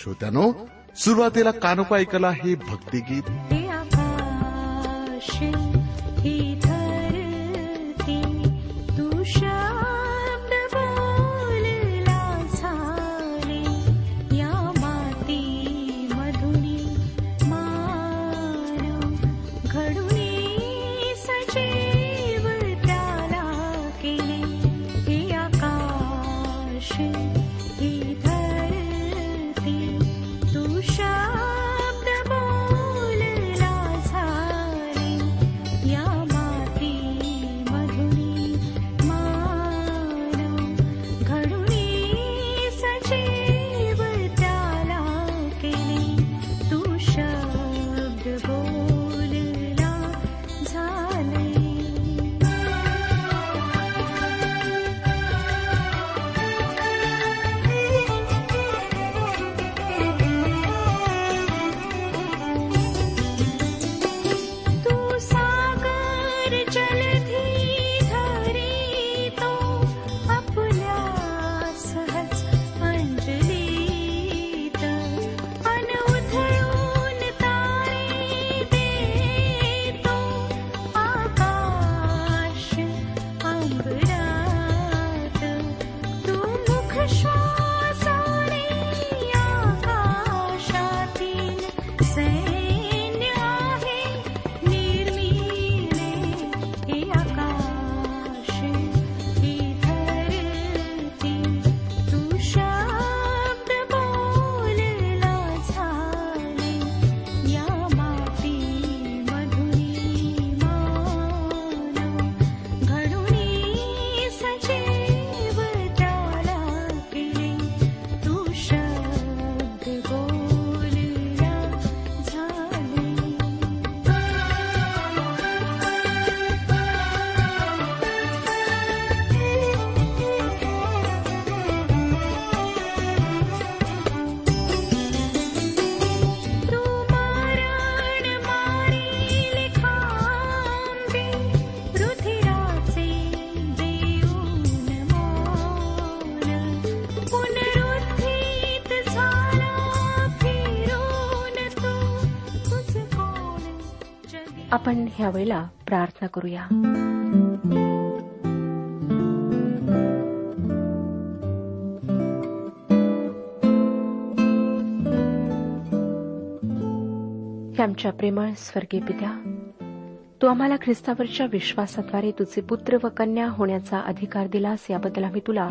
श्रोत्यानो सुरुवातीला कानोपा ऐकला हे भक्तिगीत ह्या वेळेला प्रार्थना करूया. आमच्या प्रेमळ स्वर्गीय पित्या तू आम्हाला ख्रिस्तावरच्या विश्वासाद्वारे तुझे पुत्र व कन्या होण्याचा अधिकार दिलास याबद्दल आम्ही तुला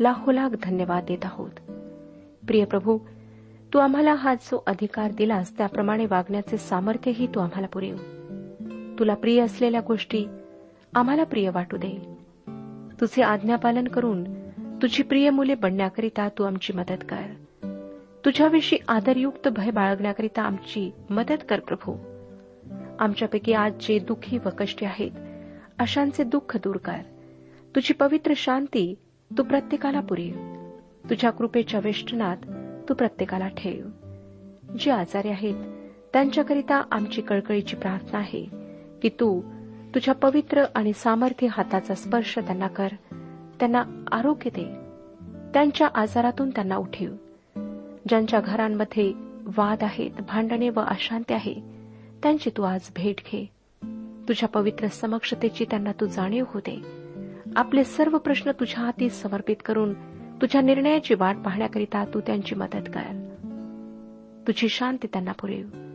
लाखोलाख धन्यवाद देत आहोत. प्रिय प्रभू तू आम्हाला हा जो अधिकार दिलास त्याप्रमाणे वागण्याचे सामर्थ्यही तू आम्हाला पुरेव. तुला प्रिय असलेल्या गोष्टी आम्हाला प्रिय वाटू दे. तुझे आज्ञापालन करून तुझी प्रिय मुले बनण्याकरिता तू आमची मदत कर. तुझ्याविषयी आदरयुक्त भय बाळगण्याकरिता आमची मदत कर प्रभू. आमच्यापैकी आज जे दुःखी व कष्टी आहेत अशांचे दुःख दूर कर. तुझी पवित्र शांती तू प्रत्येकाला पुरेव तुझ्या कृपेच्या वेष्टनात तू प्रत्येकाला ठेव. जे आजारी आहेत त्यांच्याकरिता आमची कळकळीची प्रार्थना आहे. की तू तुझ्या पवित्र आणि सामर्थ्य हाताचा स्पर्श त्यांना कर. त्यांना आरोग्य दे. त्यांच्या आजारातून त्यांना उठीव. ज्यांच्या घरांमध्ये वाद आहेत भांडणे व अशांती आहे त्यांची तू आज भेट घे. तुझ्या पवित्र समक्षतेची त्यांना तू जाणीव होते आपले सर्व प्रश्न तुझ्या हाती समर्पित करून तुझ्या निर्णयाची वाट पाहण्याकरिता तू त्यांची मदत कर. तुझी शांती त्यांना पुरेव.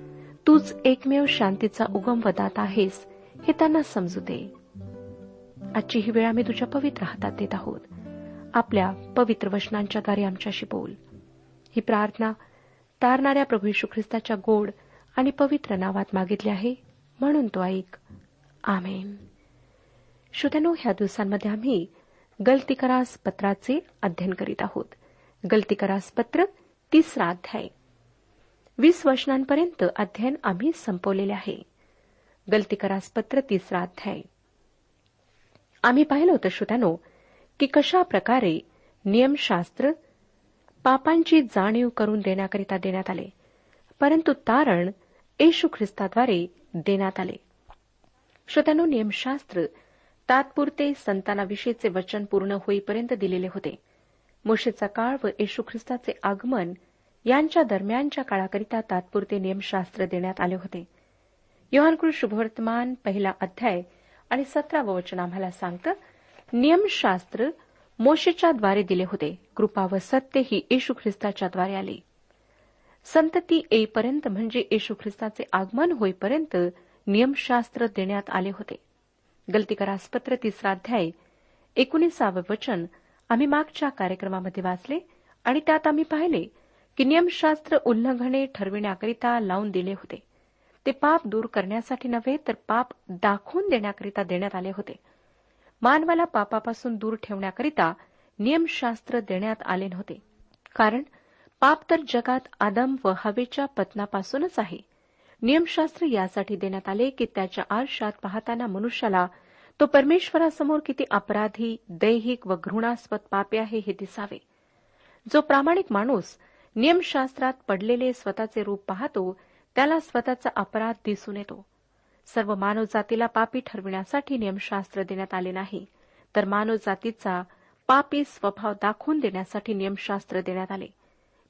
तूच एकमेव शांतीचा उगम वदात आहेस हे त्यांना समजू दे. आजची ही वेळ आम्ही तुझ्या पवित्र हातात देत आहोत. आपल्या पवित्र वचनांच्या द्वारे आमच्याशी बोल. ही प्रार्थना तारणाऱ्या प्रभू यशू ख्रिस्ताच्या गोड आणि पवित्र नावात मागितली आहे म्हणून तो ऐक. आमेन. श्रोत्यानो ह्या दिवसांमध्ये आम्ही गलतीकरास पत्राचे अध्ययन करीत आहोत. गलतीकरास पत्र तिसरा अध्याय. वीस वचनांपर्यंत अध्ययन आम्ही संपवलेले आहे. गलतीकरास पत्र तिसरा अध्याय. आम्ही पाहिलं होतं श्रोत्यानो की कशा प्रकारे नियमशास्त्र पापांची जाणीव करून देण्याकरिता देण्यात आले परंतु तारण येशू ख्रिस्ताद्वारे देण्यात आले. श्रोत्यानो नियमशास्त्र तात्पुरते संतानाविषयीचे वचन पूर्ण होईपर्यंत दिलेले होते. मोशेचा काळ व येशू ख्रिस्ताचे आगमन यांच्या दरम्यानच्या काळाकरिता तात्पुरते नियमशास्त्र देण्यात आले होते. योहानकृ शुभवर्तमान पहिला अध्याय आणि सतरावं वचन आम्हाला सांगतं नियमशास्त्र मोशेच्या द्वारे दिले होते. कृपा व सत्य ही येशू ख्रिस्ताच्या द्वारे आले. संतती येईपर्यंत म्हणजे येशू ख्रिस्ताचे आगमन होईपर्यंत नियमशास्त्र देण्यात आले होते. गलतीकरास पत्र तिसरा अध्याय एकोणीसावं वचन आम्ही मागच्या कार्यक्रमामध्ये वाचले आणि त्यात आम्ही पाहिले की नियमशास्त्र उल्लंघने ठरविण्याकरिता लावून दिले होते. ते पाप दूर करण्यासाठी नव्हे तर पाप दाखवून देण्याकरिता देण्यात आले होते. मानवाला पापापासून दूर ठेवण्याकरिता नियमशास्त्र देण्यात आले नव्हते. कारण पाप तर जगात आदम व हवेच्या पतनापासूनच आहे. नियमशास्त्र यासाठी देण्यात आले की त्याच्या आरशात पाहताना मनुष्याला तो परमेश्वरासमोर किती अपराधी दैहिक व घृणास्पद पापे आहे हे दिसावे. जो प्रामाणिक माणूस नियमशास्त्रात पडलेले स्वतःचे रूप पाहतो त्याला स्वतःचा अपराध दिसून येतो. सर्व मानवजातीला पापी ठरविण्यासाठी नियमशास्त्र देण्यात आले नाही तर मानवजातीचा पापी स्वभाव दाखवून देण्यासाठी नियमशास्त्र देण्यात आले.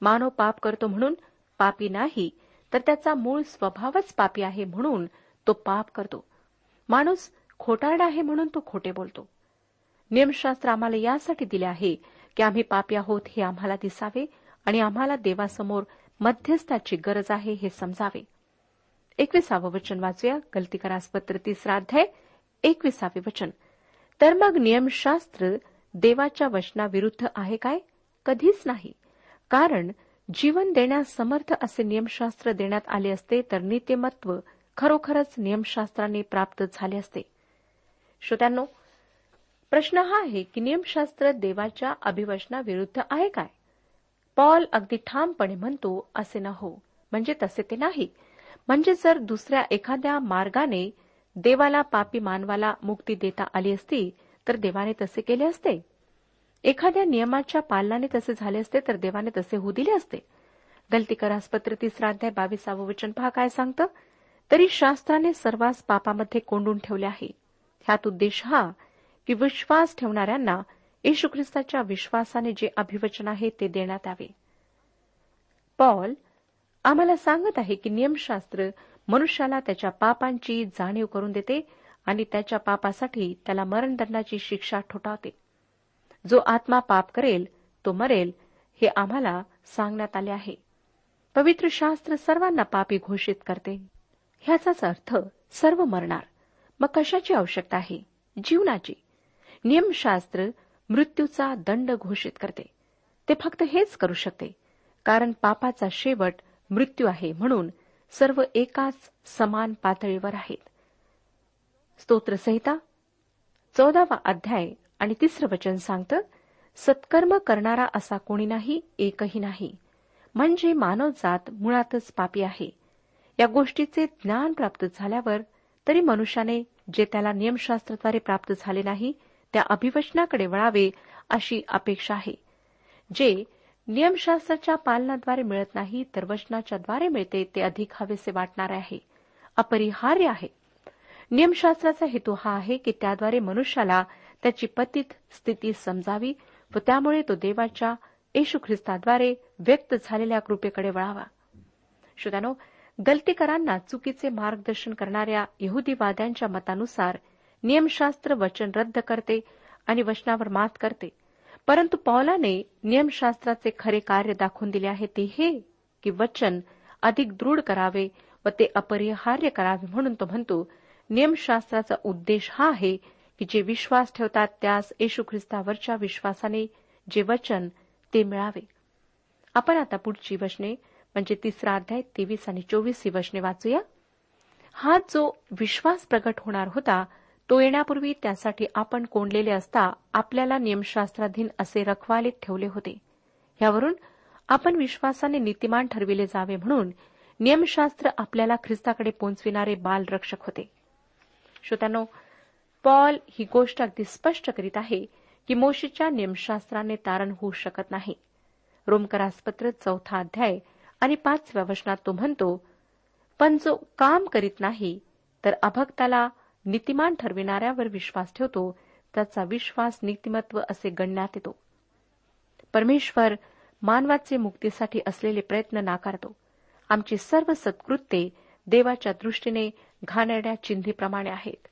मानव पाप करतो म्हणून पापी नाही तर त्याचा मूळ स्वभावच पापी आहे म्हणून तो पाप करतो. माणूस खोटारडा आहे म्हणून तो खोटे बोलतो. नियमशास्त्र आम्हाला यासाठी दिले आहे की आम्ही पापी आहोत हे आम्हाला दिसावे आणि आम्हाला देवासमोर मध्यस्थाची गरज आहे हे समजावे. एकविसावं वचन वाचूया. गलतीकरास पत्र तिसरा अध्याय. एकविसावे वचन. तर मग नियमशास्त्र देवाच्या वचनाविरुद्ध आहे काय? कधीच नाही. कारण जीवन देण्यास समर्थ असे नियमशास्त्र देण्यात आले असते तर नित्यमत्व खरोखरच नियमशास्त्राने प्राप्त झाले असते. श्रोत्यांनो प्रश्न हा आहे की नियमशास्त्र देवाच्या अभिवचनाविरुद्ध आहे काय? पॉल अगदी ठामपणे म्हणतो असे न हो. म्हणजे तसे ते नाही. म्हणजे जर दुसऱ्या एखाद्या मार्गाने देवाला पापी मानवाला मुक्ती देता आली असती तर देवाने तसे केले असते. एखाद्या नियमाच्या पालनाने तसे झाले असते तर देवाने तसे होऊ दिले असते. गलतीकरास पत्र तिसरा अध्याय बावीसावं वचन पहा काय सांगतं? तरी शास्त्राने सर्वांस पापामध्ये कोंडून ठेवले आहे. ह्यात उद्देश हा की विश्वास ठेवणाऱ्यांना येशू ख्रिस्ताच्या विश्वासाने जे अभिवचन आहे ते देण्यात यावे. पॉल आम्हाला सांगत आहे की नियमशास्त्र मनुष्याला त्याच्या पापांची जाणीव करून देते आणि त्याच्या पापासाठी त्याला मरणदंडाची शिक्षा ठोठावते. जो आत्मा पाप करेल तो मरेल हे आम्हाला सांगण्यात आले आहे. पवित्र शास्त्र सर्वांना पापी घोषित करते. ह्याचाच अर्थ सर्व मरणार. मग कशाची आवश्यकता आहे? जीवनाची. नियमशास्त्र मृत्यूचा दंड घोषित करते. ते फक्त हेच करू शकते. कारण पापाचा शेवट मृत्यू आहे म्हणून सर्व एकाच समान पातळीवर आहेत. स्तोत्रसंहिता चौदावा अध्याय आणि तिसरं वचन सांगतं सत्कर्म करणारा असा कोणी नाही एकही नाही. म्हणजे मानवजात मुळातच पापी आहे. या गोष्टीचे ज्ञान प्राप्त झाल्यावर तरी मनुष्याने जे त्याला नियमशास्त्राद्वारे प्राप्त झाले नाही त्या अभिवचनाकडे वळावे अशी अपेक्षा आहे. जे नियमशास्त्राच्या पालनाद्वारे मिळत नाही तर वचनाच्याद्वारे मिळते ते अधिक हवेसे वाटणारे आहे. अपरिहार्य आहे. नियमशास्त्राचा हेतू हा आहे की त्याद्वारे मनुष्याला त्याची पतित स्थिती समजावी व त्यामुळे तो देवाच्या येशू ख्रिस्ताद्वारे व्यक्त झालेल्या कृपेकडे वळावा. श्रोत्यानो गलतीकरांना चुकीचे मार्गदर्शन करणाऱ्या यहुदीवाद्यांच्या मतानुसार नियमशास्त्र वचन रद्द करते आणि वचनावर मात करते. परंतु पौलाने नियमशास्त्राचे खरे कार्य दाखवून दिले आहे ते हे की वचन अधिक दृढ करावे व ते अपरिहार्य करावे म्हणून तो म्हणतो नियमशास्त्राचा उद्देश हा आहे की जे विश्वास ठेवतात त्यास येशू ख्रिस्तावरच्या विश्वासाने जे वचन ते मिळावे. आपण आता पुढची वचने म्हणजे तिसरा अध्याय तेवीस आणि चोवीस ही वचने वाचूया. हा जो विश्वास प्रगट होणार होता तो येण्यापूर्वी त्यासाठी आपण कोंडलेले असता आपल्याला नियमशास्त्राधीन असे रखवालीत ठेवले होते. यावरून आपण विश्वासाने नीतिमान ठरविले जावे म्हणून नियमशास्त्र आपल्याला ख्रिस्ताकडे पोहोचविणारे बालरक्षक होते. श्रोत्यानो पॉल ही गोष्ट अगदी स्पष्ट करीत आहे की मोशीच्या नियमशास्त्राने तारण होऊ शकत नाही. रोमकरासपत्र चौथा अध्याय आणि पाचव्या वचनात तो म्हणतो पण जो काम करीत नाही तर अभक्ताला नीतिमान ठरविणाऱ्यावर विश्वास ठेवतो त्याचा विश्वास नीतिमत्व असे गणण्यात येतो. परमेश्वर मानवाचे मुक्तीसाठी असलेले प्रयत्न नाकारतो. आमची सर्व सत्कृत्ये देवाच्या दृष्टीने घाणेरड्या चिन्हीप्रमाणे आहेत.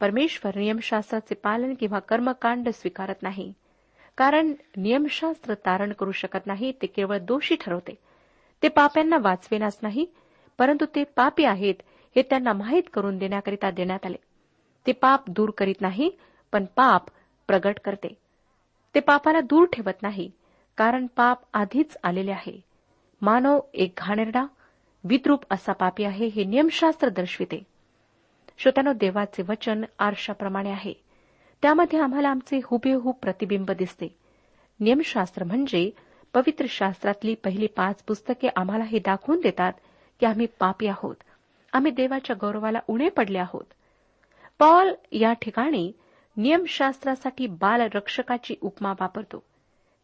परमेश्वर नियमशास्त्राचे पालन किंवा कर्मकांड स्वीकारत नाही. कारण नियमशास्त्र तारण करू शकत नाही ते केवळ दोषी ठरवते. ते पाप्यांना वाचवेनाच नाही परंतु ते पापी आहेत हे त्यांना माहीत करून देण्याकरिता देण्यात आले. ते पाप दूर करीत नाही पण पाप प्रगट करते. ते पापाला दूर ठेवत नाही कारण पाप आधीच आलेले आहे. मानव एक घाणेरडा विद्रूप असा पापी आहे हे नियमशास्त्र दर्शविते. श्रोत्यानो देवाचे वचन आरशाप्रमाणे आहे. त्यामध्ये आम्हाला आमचे हुबेहूब प्रतिबिंब दिसते. नियमशास्त्र म्हणजे पवित्र शास्त्रातली पहिली पाच पुस्तके आम्हाला हे दाखवून देतात की आम्ही पापी आहोत. आम्ही देवाच्या गौरवाला उणे पडले आहोत. पॉल या ठिकाणी नियमशास्त्रासाठी बालरक्षकाची उपमा वापरतो.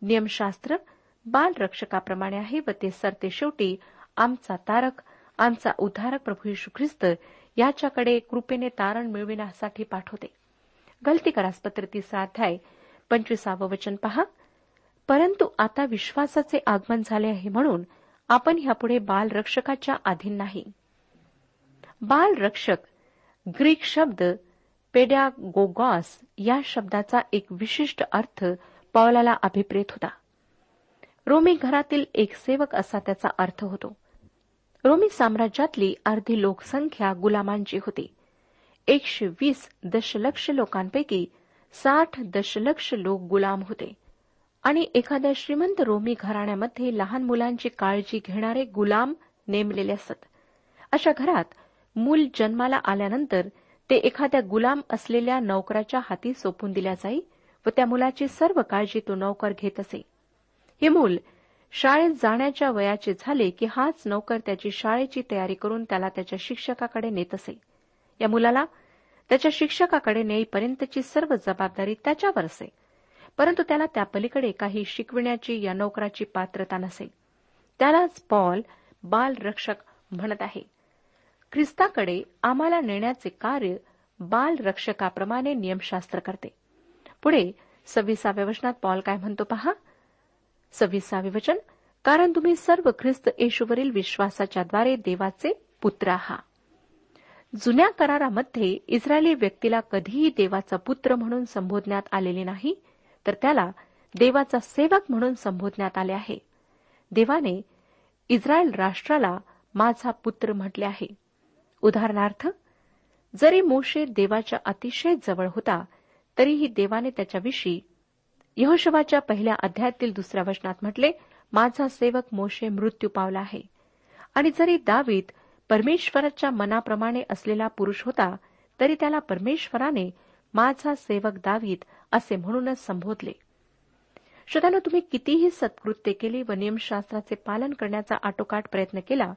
नियमशास्त्र बालरक्षकाप्रमाणे आहे व ते सरते शेवटी आमचा तारक आमचा उद्धारक प्रभू यशू ख्रिस्त याच्याकडे कृपेने तारण मिळविण्यासाठी पाठवते. गलती करासपत्र तिसरा अध्याय पंचवीसावं वचन पहा. परंतु आता विश्वासाचे आगमन झाले आहे म्हणून आपण ह्यापुढे बालरक्षकाच्या अधीन नाही. बालरक्षक ग्रीक शब्द पेड्यागोगॉस या शब्दाचा एक विशिष्ट अर्थ पौलाला अभिप्रेत होता. रोमी घरातील एक सेवक असा त्याचा अर्थ होतो. रोमी साम्राज्यातली अर्धी लोकसंख्या गुलामांची होती. एकशे वीस दशलक्ष लोकांपैकी साठ दशलक्ष लोक गुलाम होते. आणि एखाद्या श्रीमंत रोमी घराण्यामध्ये लहान मुलांची काळजी घेणारे गुलाम नेमलेले असत. अशा घरात मूल जन्माला आल्यानंतर ते एखाद्या गुलाम असलेल्या नौकराच्या हाती सोपून दिल्या जाई व त्या मुलाची सर्व काळजी तो नौकर घेत असे. हे मूल शाळेत जाण्याच्या वयाचे झाले की हाच नौकर त्याची शाळेची तयारी करून त्याला त्याच्या शिक्षकाकडे नेत असे. या मुलाला त्याच्या शिक्षकाकडे नेईपर्यंतची सर्व जबाबदारी त्याच्यावर असे. परंतु त्याला त्या पलीकडे काही शिकविण्याची या नोकराची पात्रता नसे. त्यालाच पॉल बालरक्षक म्हणत आहे. ख्रिस्ताकडे आम्हाला नेण्याचे कार्य बालरक्षकाप्रमाणे नियमशास्त्र करते. पुढे सव्वीसाव्या वचनात पॉल काय म्हणतो पहा? सव्वीसावे वचन कारण तुम्ही सर्व ख्रिस्त येशूवरील विश्वासाच्याद्वारे देवाचे पुत्र आहात. जुन्या करारामध्ये इस्रायली व्यक्तीला कधीही देवाचा पुत्र म्हणून संबोधण्यात आलेले नाही तर त्याला देवाचा सेवक म्हणून संबोधण्यात आले आहे. देवाने इस्रायल राष्ट्राला माझा पुत्र म्हटले आहे. उदाहरणार्थ जरी मोशे देवाच्या अतिशय जवळ होता तरीही देवाने त्याच्याविषयी यहोशवाच्या पहिल्या अध्यायातील दुसऱ्या वचनात म्हटले माझा सेवक मोशे मृत्यू पावला आहे. आणि जरी दावीत परमेश्वराच्या मनाप्रमाणे असलेला पुरुष होता तरी त्याला परमेश्वराने माझा सेवक दावीत असे म्हणूनच संबोधले. श्रोत्यानं तुम्ही कितीही सत्कृत्य केली व नियमशास्त्राचे पालन करण्याचा आटोकाट प्रयत्न केला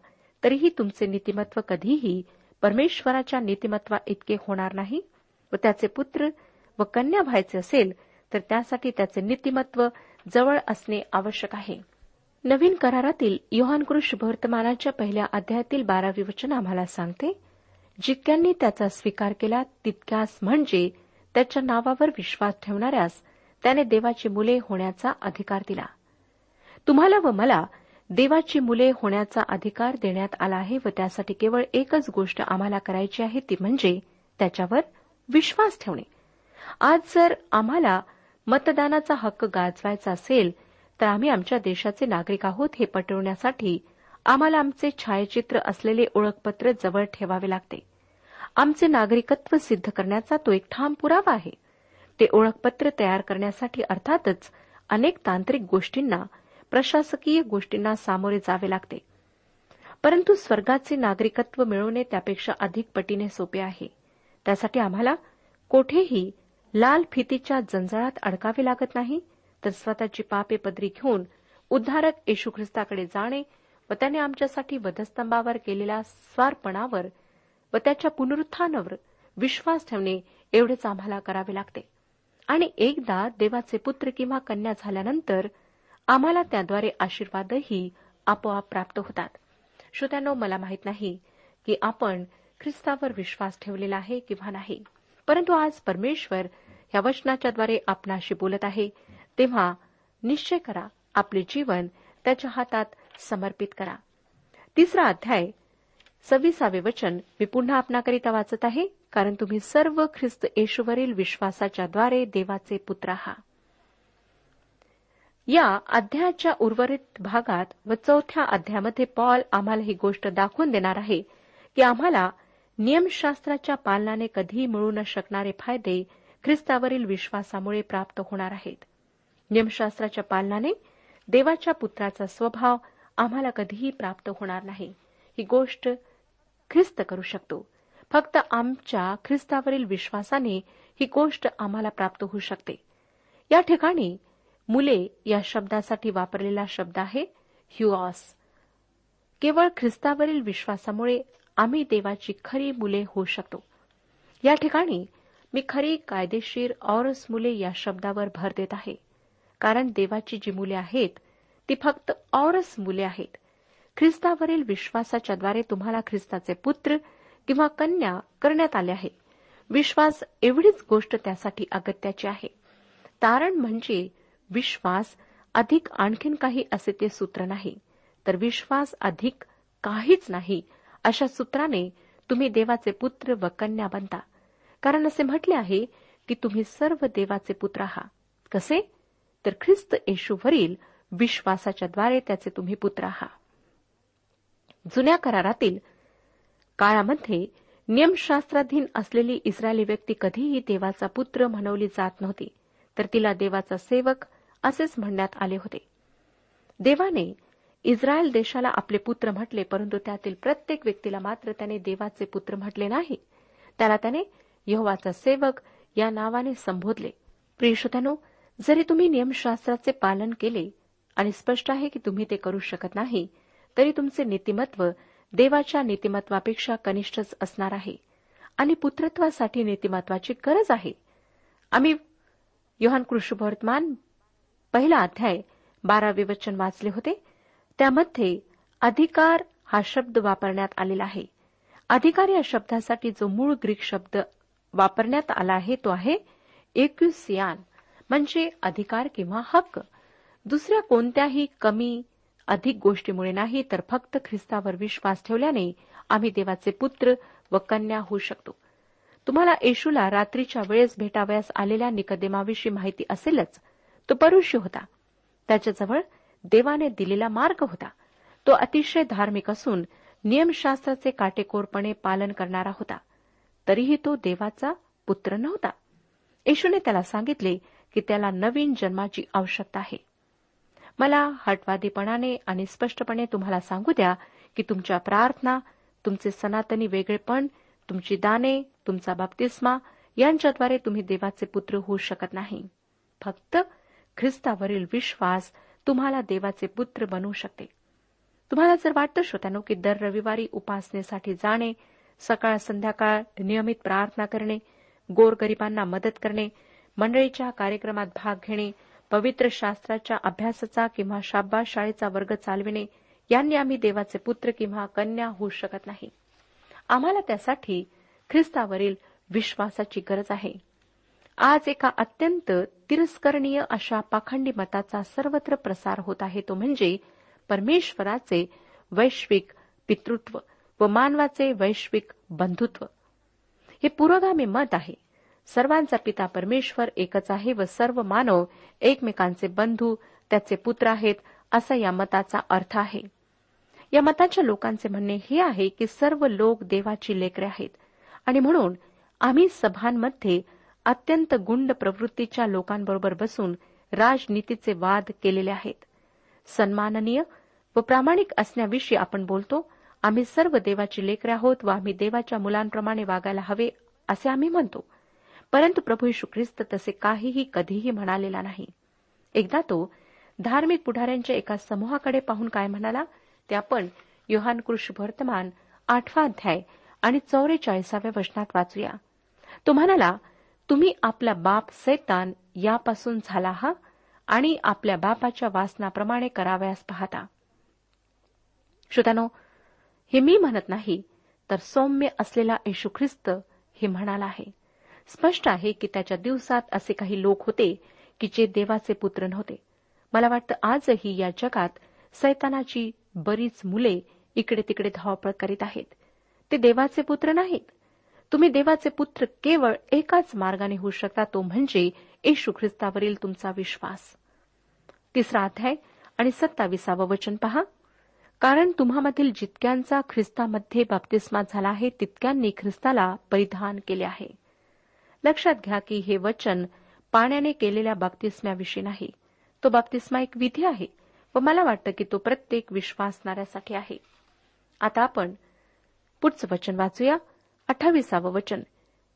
तरीही तुमचे नीतिमत्व कधीही परमेश्वराच्या नीतिमत्वा इतके होणार नाही व त्याचे पुत्र व कन्या व्हायचे असेल तर त्यासाठी त्याचे नीतिमत्व जवळ असणे आवश्यक आहे. नवीन करारातील योहानकृ वर्तमानाच्या पहिल्या अध्यायातील बारावी वचन आम्हाला सांगते जितक्यांनी त्याचा स्वीकार केला तितक्यास म्हणजे त्याच्या नावावर विश्वास ठेवणाऱ्यास त्याने देवाची मुले होण्याचा अधिकार दिला. तुम्हाला व मला देवाची मुले होण्याचा अधिकार देण्यात आला आहे व त्यासाठी केवळ एकच गोष्ट आम्हाला करायची आहे ती म्हणजे त्याच्यावर विश्वास ठेवणे. आज जर आम्हाला मतदानाचा हक्क गाजवायचा असेल तर आम्ही आमच्या देशाचे नागरिक आहोत हे पटवण्यासाठी आम्हाला आमचे छायाचित्र असलेले ओळखपत्र जवळ ठेवावे लागते. आमचे नागरिकत्व सिद्ध करण्याचा तो एक ठाम पुरावा आहे. ते ओळखपत्र तयार करण्यासाठी अर्थातच अनेक तांत्रिक गोष्टींना प्रशासकीय गोष्टींना सामोरे जावे लागते. परंतु स्वर्गाचे नागरिकत्व मिळवणे त्यापेक्षा अधिक पटीने सोपे आहे. त्यासाठी आम्हाला कोठेही लाल फितीच्या जंजाळात अडकावे लागत नाही तर स्वतःची पापे पदरी घेऊन उद्धारक येशू ख्रिस्ताकडे जाणे व त्याने आमच्यासाठी वधस्तंभावर केलेल्या स्वार्पणावर व त्याच्या पुनरुत्थानावर विश्वास ठेवणे एवढेच आम्हाला करावे लागते. आणि एकदा देवाचे पुत्र किंवा कन्या झाल्यानंतर आम्हाला त्याद्वारे आशीर्वादही आपोआप प्राप्त होतात. श्रोत्यानो मला माहीत नाही की आपण ख्रिस्तावर विश्वास ठेवलेला आहे किंवा नाही. परंतु आज परमेश्वर या वचनाच्याद्वारे आपणाशी बोलत आहे तेव्हा निश्चय करा आपले जीवन त्याच्या हातात समर्पित करा. तिसरा अध्याय सव्वीसावे वचन मी पुन्हा आपणाकरिता वाचत आहे कारण तुम्ही सर्व ख्रिस्त येशूवरील विश्वासाच्याद्वारे देवाचे पुत्र आहात. या अध्यायाच्या उर्वरित भागात व चौथ्या अध्यायामध्ये पॉल आम्हाला ही गोष्ट दाखवून देणार आहे की आम्हाला नियमशास्त्राच्या पालनाने कधीही मिळू न शकणारे फायदे ख्रिस्तावरील विश्वासामुळे प्राप्त होणार आहेत. नियमशास्त्राच्या पालनाने देवाच्या पुत्राचा स्वभाव आम्हाला कधीही प्राप्त होणार नाही. ही गोष्ट ख्रिस्त करू शकतो. फक्त आमच्या ख्रिस्तावरील विश्वासाने ही गोष्ट आम्हाला प्राप्त होऊ शकते. या ठिकाणी मुले या शब्दासाठी वापरलेला शब्द आहे ह्युऑस केवळ ख्रिस्तावरील विश्वासामुळे आम्ही देवाची खरी मुले होऊ शकतो. या ठिकाणी मी खरी कायदेशीर औरस मुले या शब्दावर भर देत आहे. कारण देवाची जी मुले आहेत ती फक्त औरस मुले आहेत. ख्रिस्तावरील विश्वासाच्याद्वारे तुम्हाला ख्रिस्ताचे पुत्र किंवा कन्या करण्यात आले आहे विश्वास एवढीच गोष्ट त्यासाठी अगत्याची आहे. तारण म्हणजे विश्वास अधिक आणखीन काही असे ते सूत्र नाही. तर विश्वास अधिक काहीच नाही अशा सूत्राने तुम्ही देवाचे पुत्र व कन्या बनता. कारण असे म्हटले आहे की तुम्ही सर्व देवाचे पुत्र आहात. कसे? तर ख्रिस्त येशूवरील विश्वासाच्याद्वारे त्याचे तुम्ही पुत्र आहात. जुन्या करारातील काळामध्ये नियमशास्त्राधीन असलेली इस्रायली व्यक्ती कधीही देवाचा पुत्र म्हणवली जात नव्हती तर तिला देवाचा सेवक असेच म्हणण्यात आले होते. देवाने इस्रायल देशाला आपले पुत्र म्हटले परंतु त्यातील प्रत्येक व्यक्तीला मात्र त्याने देवाचे पुत्र म्हटले नाही. त्याला त्याने यहोवाचा सेवक या नावाने संबोधले. प्रियश्रोत्यानो जरी तुम्ही नियमशास्त्राचे पालन केले आणि स्पष्ट आहे की तुम्ही ते करू शकत नाही तरी तुमचे नीतिमत्व देवाच्या नीतिमत्वापेक्षा कनिष्ठच असणार आहे आणि पुत्रत्वासाठी नीतिमत्वाची गरज आहे. आम्ही योहान कृष्णवर्तमान पहिला अध्याय बारावे वचन वाचले होते. त्यामध्ये अधिकार हा शब्द वापरण्यात आलेला आहे. अधिकार या शब्दासाठी जो मूळ ग्रीक शब्द वापरण्यात आला आहे तो आहे एक्युसियान म्हणजे अधिकार किंवा हक्क. दुसऱ्या कोणत्याही कमी अधिक गोष्टीमुळे नाही तर फक्त ख्रिस्तावर विश्वास ठेवल्याने आम्ही देवाचे पुत्र व कन्या होऊ शकतो. तुम्हाला येशूला रात्रीच्या वेळेस भेटावयास आलेल्या निकदेमाविषयी माहिती असेलच तो परुष्य होता. त्याच्याजवळ देवाने दिलेला मार्ग होता. तो अतिशय धार्मिक असून नियमशास्त्राचे काटेकोरपणे पालन करणारा होता. तरीही तो देवाचा पुत्र नव्हता. येशूने त्याला सांगितले की त्याला नवीन जन्माची आवश्यकता आहे. मला हटवादीपणाने आणि स्पष्टपणे तुम्हाला सांगू द्या की तुमच्या प्रार्थना तुमचे सनातनी वेगळेपण तुमची दाने तुमचा बाप्तिस्मा यांच्याद्वारे तुम्ही देवाचे पुत्र होऊ शकत नाही. फक्त ख्रिस्तावरील विश्वास तुम्हाला देवाचे पुत्र बनवू शकते. तुम्हाला जर वाटतं श्रोत्यानो की दर रविवारी उपासनेसाठी जाणे सकाळ संध्याकाळ नियमित प्रार्थना करणे गोरगरिबांना मदत करणे मंडळीच्या कार्यक्रमात भाग घेणे पवित्र शास्त्राच्या अभ्यासाचा किंवा शाब्बास शाळेचा वर्ग चालविणे यांनी आम्ही देवाचे पुत्र किंवा कन्या होऊ शकत नाही. आम्हाला त्यासाठी ख्रिस्तावरील विश्वासाची गरज आहे. आज एका अत्यंत तिरस्करणीय अशा पाखंडी मताचा सर्वत्र प्रसार होत आहे तो म्हणजे परमेश्वराचे वैश्विक पितृत्व व मानवाचे वैश्विक बंधुत्व. हे पुरोगामी मत आहे. सर्वांचा पिता परमेश्वर एकच आहे व सर्व मानव एकमेकांचे बंधू त्याचे पुत्र आहेत असा या मताचा अर्थ आहे. या मताच्या लोकांचे म्हणणे हे आहे की सर्व लोक देवाची लेकरे आहेत. आणि म्हणून आम्ही सभांमध्ये अत्यंत गुंड प्रवृत्तीच्या लोकांबरोबर बसून राजनीतीचे वाद केलेले आहेत. सन्माननीय व प्रामाणिक असण्याविषयी आपण बोलतो आम्ही सर्व देवाची लेकरे आहोत व आम्ही देवाच्या मुलांप्रमाणे वागायला हवे असे आम्ही म्हणतो. परंतु प्रभू यशू ख्रिस्त तसे काहीही कधीही म्हणालेला नाही. एकदा तो धार्मिक पुढाऱ्यांच्या एका समूहाकडे पाहून काय म्हणाला ते आपण योहान कृष वर्तमान आठवा अध्याय आणि चौवेचाळीसाव्या वचनात वाचूया. तो म्हणाला तुम्ही आपला बाप सैतान यापासून झाला हा आणि आपल्या बापाच्या वासनाप्रमाणे करावयास पाहता. श्रोत्यानो हे मी म्हणत नाही तर सौम्य असलेला येशू ख्रिस्त हे म्हणाला आहे. स्पष्ट आहे की त्याच्या दिवसात असे काही लोक होते की जे देवाचे पुत्र नव्हते. मला वाटतं आजही या जगात सैतानाची बरीच मुले इकडे तिकडे धावपळ करीत आहेत. ते देवाचे पुत्र नाहीत तुम्ही देवाचे पुत्र केवळ एकाच मार्गाने होऊ शकता तो म्हणजे येशू ख्रिस्तावरील तुमचा विश्वास. तिसरा अध्याय आणि सत्ताविसावं वचन पहा. कारण तुम्हामधील जितक्यांचा ख्रिस्तामध्ये बाप्तिस्मा झाला आहे तितक्यांनी ख्रिस्ताला परिधान केले आहे. लक्षात घ्या की हे वचन पाण्याने केलेल्या बाप्तिस्म्याविषयी नाही. तो बाप्तिस्मा एक विधी आहे व मला वाटतं की तो प्रत्येक विश्वासणाऱ्यासाठी आहे. आता आपण पुढचं वचन वाचूया. अठ्ठावीसावं वचन.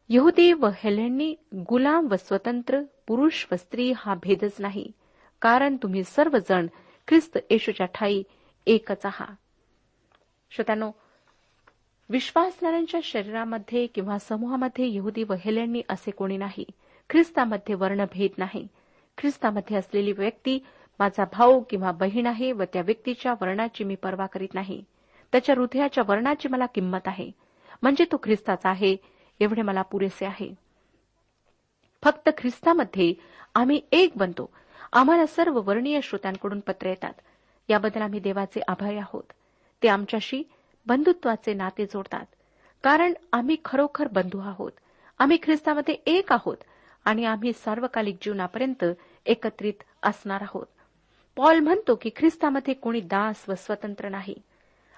यहुदी व हेलेंनी गुलाम व स्वतंत्र पुरुष व स्त्री हा भेदच नाही. कारण तुम्ही सर्वजण ख्रिस्त येशूच्या ठाई एकच आहात श्रोत्यानो विश्वासणाऱ्यांच्या शरीरामध्ये किंवा समूहामध्ये यहुदी व हेलेंनी असे कोणी नाही. ख्रिस्तामध्ये वर्णभेद नाही. ख्रिस्तामध्ये असलेली व्यक्ती माझा भाऊ किंवा बहीण आहे व त्या व्यक्तीच्या वर्णाची मी पर्वा करीत नाही. त्याच्या हृदयाच्या वर्णाची मला किंमत आहे. म्हणजे तो ख्रिस्ताचा आहे. एवढे मला पुरेसे आहे. फक्त ख्रिस्तामध्ये आम्ही एक बनतो. आम्हाला सर्व वर्णीय श्रोत्यांकडून पत्र येतात. याबद्दल आम्ही देवाचे आभारी आहोत. ते आमच्याशी बंधुत्वाचे नाते जोडतात. कारण आम्ही खरोखर बंधू आहोत. आम्ही ख्रिस्तामध्ये एक आहोत आणि आम्ही सार्वकालिक जीवनापर्यंत एकत्रित असणार आहोत. पॉल म्हणतो की ख्रिस्तामध्ये कोणी दास व स्वतंत्र नाही.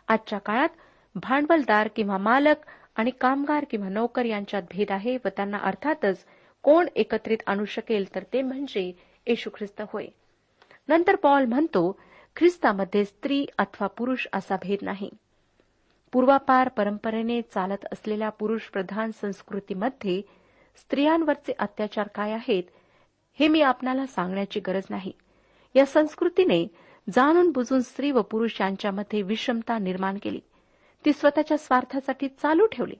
आजच्या काळात भांडवलदार किंवा मालक आणि कामगार किंवा नोकर यांच्यात भेद आहे व त्यांना अर्थातच कोण एकत्रित आणू शकेल तर ते म्हणजे येशू ख्रिस्त होय. नंतर पॉल म्हणतो ख्रिस्तामध्ये स्त्री अथवा पुरुष असा भेद नाही. पूर्वापार परंपरेने चालत असलेल्या पुरुष प्रधान संस्कृतीमध्ये स्त्रियांवरचे अत्याचार काय आहेत हे मी आपणाला सांगण्याची गरज नाही. या संस्कृतीने जाणून बुजून स्त्री व पुरुष यांच्यामध्ये विषमता निर्माण केली. ती स्वतःच्या स्वार्थासाठी चालू ठेवली.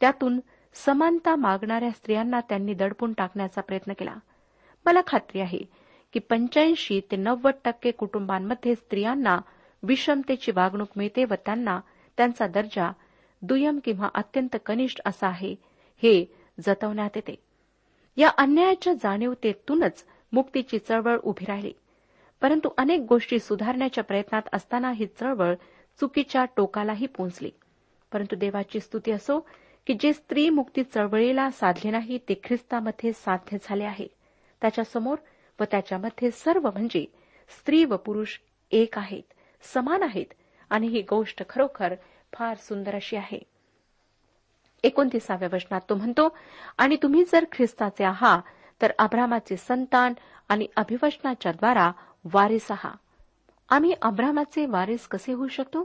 त्यातून समानता मागणाऱ्या स्त्रियांना त्यांनी दडपून टाकण्याचा प्रयत्न केला. मला खात्री आहे की पंच्याऐंशी ते नव्वद टक्के कुटुंबांमध्ये स्त्रियांना विषमतेची वागणूक मिळते व त्यांना त्यांचा दर्जा दुय्यम किंवा अत्यंत कनिष्ठ असा आहे हे जतवण्यात येते. या अन्यायाच्या जाणीवतेतूनच मुक्तीची चळवळ उभी राहिली. परंतु अनेक गोष्टी सुधारण्याच्या प्रयत्नात असताना ही चळवळ चुकीच्या टोकालाही पोहोचली परंतु देवाची स्तुती असो की जे स्त्री मुक्ती चळवळीला साधले नाही ते ख्रिस्तामध्ये साध्य झाले आहे. त्याच्यासमोर व त्याच्यामध्ये सर्व म्हणजे स्त्री व पुरुष एक आहेत समान आहेत आणि ही गोष्ट खरोखर फार सुंदर अशी आहे. एकोणतीसाव्या वचनात तो म्हणतो आणि तुम्ही जर ख्रिस्ताचे आहात तर अब्रामाचे संतान आणि अभिवचनाच्या द्वारा वारीस आहात. आम्ही अब्रामाचे वारस कसे होऊ शकतो?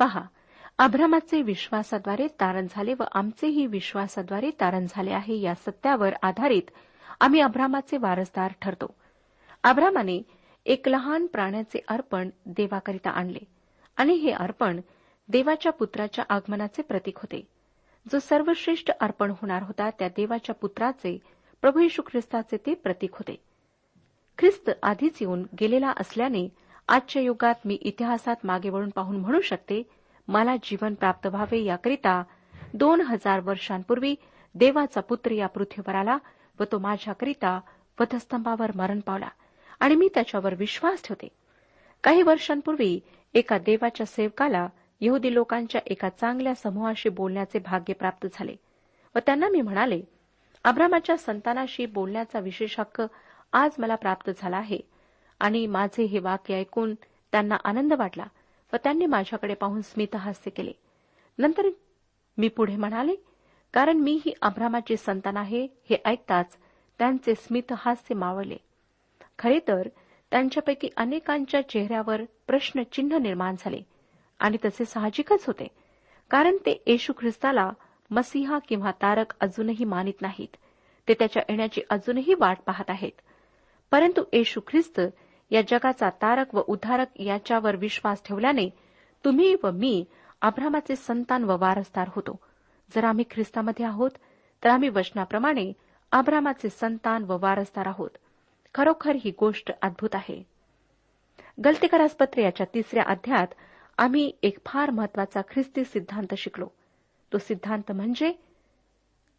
पहा अब्रामाचे विश्वासाद्वारे तारण झाले व आमचेही विश्वासाद्वारे तारण झाले आहे या सत्यावर आधारित आम्ही अब्रामाचे वारसदार ठरतो. अब्रामाने एक लहान प्राण्याचे अर्पण देवाकरिता आणले आणि हे अर्पण देवाच्या पुत्राच्या आगमनाचे प्रतीक होते. जो सर्वश्रेष्ठ अर्पण होणार होता त्या देवाच्या पुत्राचे प्रभू यशू ख्रिस्ताचे ते प्रतीक होते. ख्रिस्त आधीच येऊन गेलेला असल्याने आजच्या युगात मी इतिहासात मागे वळून पाहून म्हणू शकते मला जीवन प्राप्त व्हावे याकरिता दोन हजार वर्षांपूर्वी देवाचा पुत्र या पृथ्वीवर आला व तो माझ्याकरिता वधस्तंभावर मरण पावला आणि मी त्याच्यावर विश्वास ठेवते. काही वर्षांपूर्वी एका देवाच्या सेवकाला यहुदी लोकांच्या एका चांगल्या समूहाशी बोलण्याचे भाग्य प्राप्त झाले व त्यांना मी म्हणाले अब्रामाच्या संतानाशी बोलण्याचा विशेष हक्क आज मला प्राप्त झाला आहे. आणि माझे हे वाक्य ऐकून त्यांना आनंद वाटला व त्यांनी माझ्याकडे पाहून स्मितहास्य केले. नंतर मी पुढे म्हणाले कारण मी ही अभ्रामाची संतान आहे हे ऐकताच त्यांचे स्मितहास्य मावळले. खरे तर त्यांच्यापैकी अनेकांच्या चेहऱ्यावर प्रश्नचिन्ह निर्माण झाले आणि तसे साहजिकच होते कारण ते येशू ख्रिस्ताला मसिहा किंवा तारक अजूनही मानित नाहीत. ते त्याच्या येण्याची अजूनही वाट पाहत आहेत. परंतु येशू ख्रिस्त या जगाचा तारक व उद्धारक याच्यावर विश्वास ठेवल्याने तुम्ही व मी अब्रामाचे संतान व वारसदार होतो. जर आम्ही ख्रिस्तामध्ये आहोत तर आम्ही वचनाप्रमाणे अब्रामाचे संतान व वारसदार आहोत. खरोखर ही गोष्ट अद्भुत आहे. गलतीकरासपत्र याच्या तिसऱ्या अध्यात आम्ही एक फार महत्त्वाचा ख्रिस्ती सिद्धांत शिकलो. तो सिद्धांत म्हणजे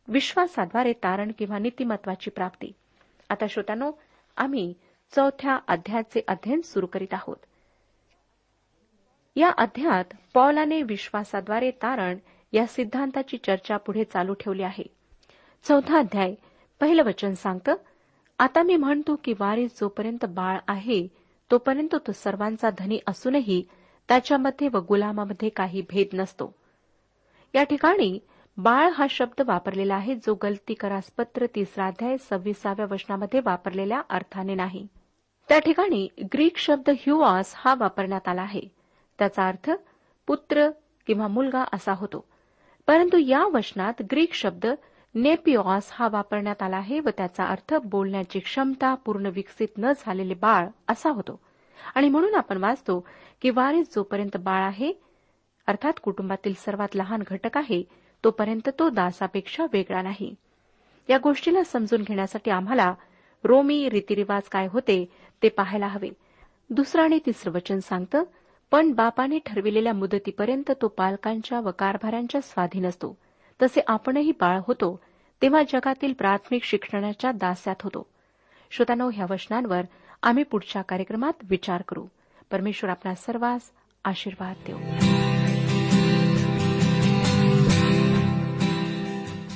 विश्वासाद्वारे तारण किंवा नीतिमत्वाची प्राप्ती. आता श्रोत्यानो आम्ही चौथ्या अध्यायाचे अध्ययन सुरू करीत आहोत. या अध्यायात पौलाने विश्वासाद्वारे तारण या सिद्धांताची चर्चा पुढे चालू ठेवली आहे. चौथा अध्याय पहिलं वचन सांगतं आता मी म्हणतो की वारीस जोपर्यंत बाळ आहे तोपर्यंत तो सर्वांचा धनी असूनही त्याच्यामध्ये व गुलामामध्ये काही भेद नसतो. या ठिकाणी बाळ हा शब्द वापरलेला आहे जो गलती करासपत्र तिसरा अध्याय सव्वीसाव्या वचनामध्ये वापरलेल्या अर्थाने नाही. त्या ठिकाणी ग्रीक शब्द ह्युआस हा वापरण्यात आला आहे. त्याचा अर्थ पुत्र किंवा मुलगा असा होतो. परंतु या वचनात ग्रीक शब्द नेपिओस हा वापरण्यात आला आहे व त्याचा अर्थ बोलण्याची क्षमता पूर्ण विकसित न झालेले बाळ असा होतो. आणि म्हणून आपण वाचतो की वारीस जोपर्यंत बाळ आहे अर्थात कुटुंबातील सर्वात लहान घटक आहे तोपर्यंत तो दासापेक्षा वेगळा नाही. या गोष्टीला समजून घेण्यासाठी आम्हाला रोमी रीतिरिवाज काय होते ते पाहायला हवे. दुसरं आणि तिसरं वचन सांगतं पण बापाने ठरविलेल्या मुदतीपर्यंत तो पालकांच्या व कारभाऱ्यांच्या स्वाधीन असतो. तसे आपणही बाळ होतो तेव्हा जगातील प्राथमिक शिक्षणाच्या दास्यात होतो. श्रोतानो ह्या वचनांवर आम्ही पुढच्या कार्यक्रमात विचार करू. परमेश्वर आपला सर्वांस आशीर्वाद देऊ.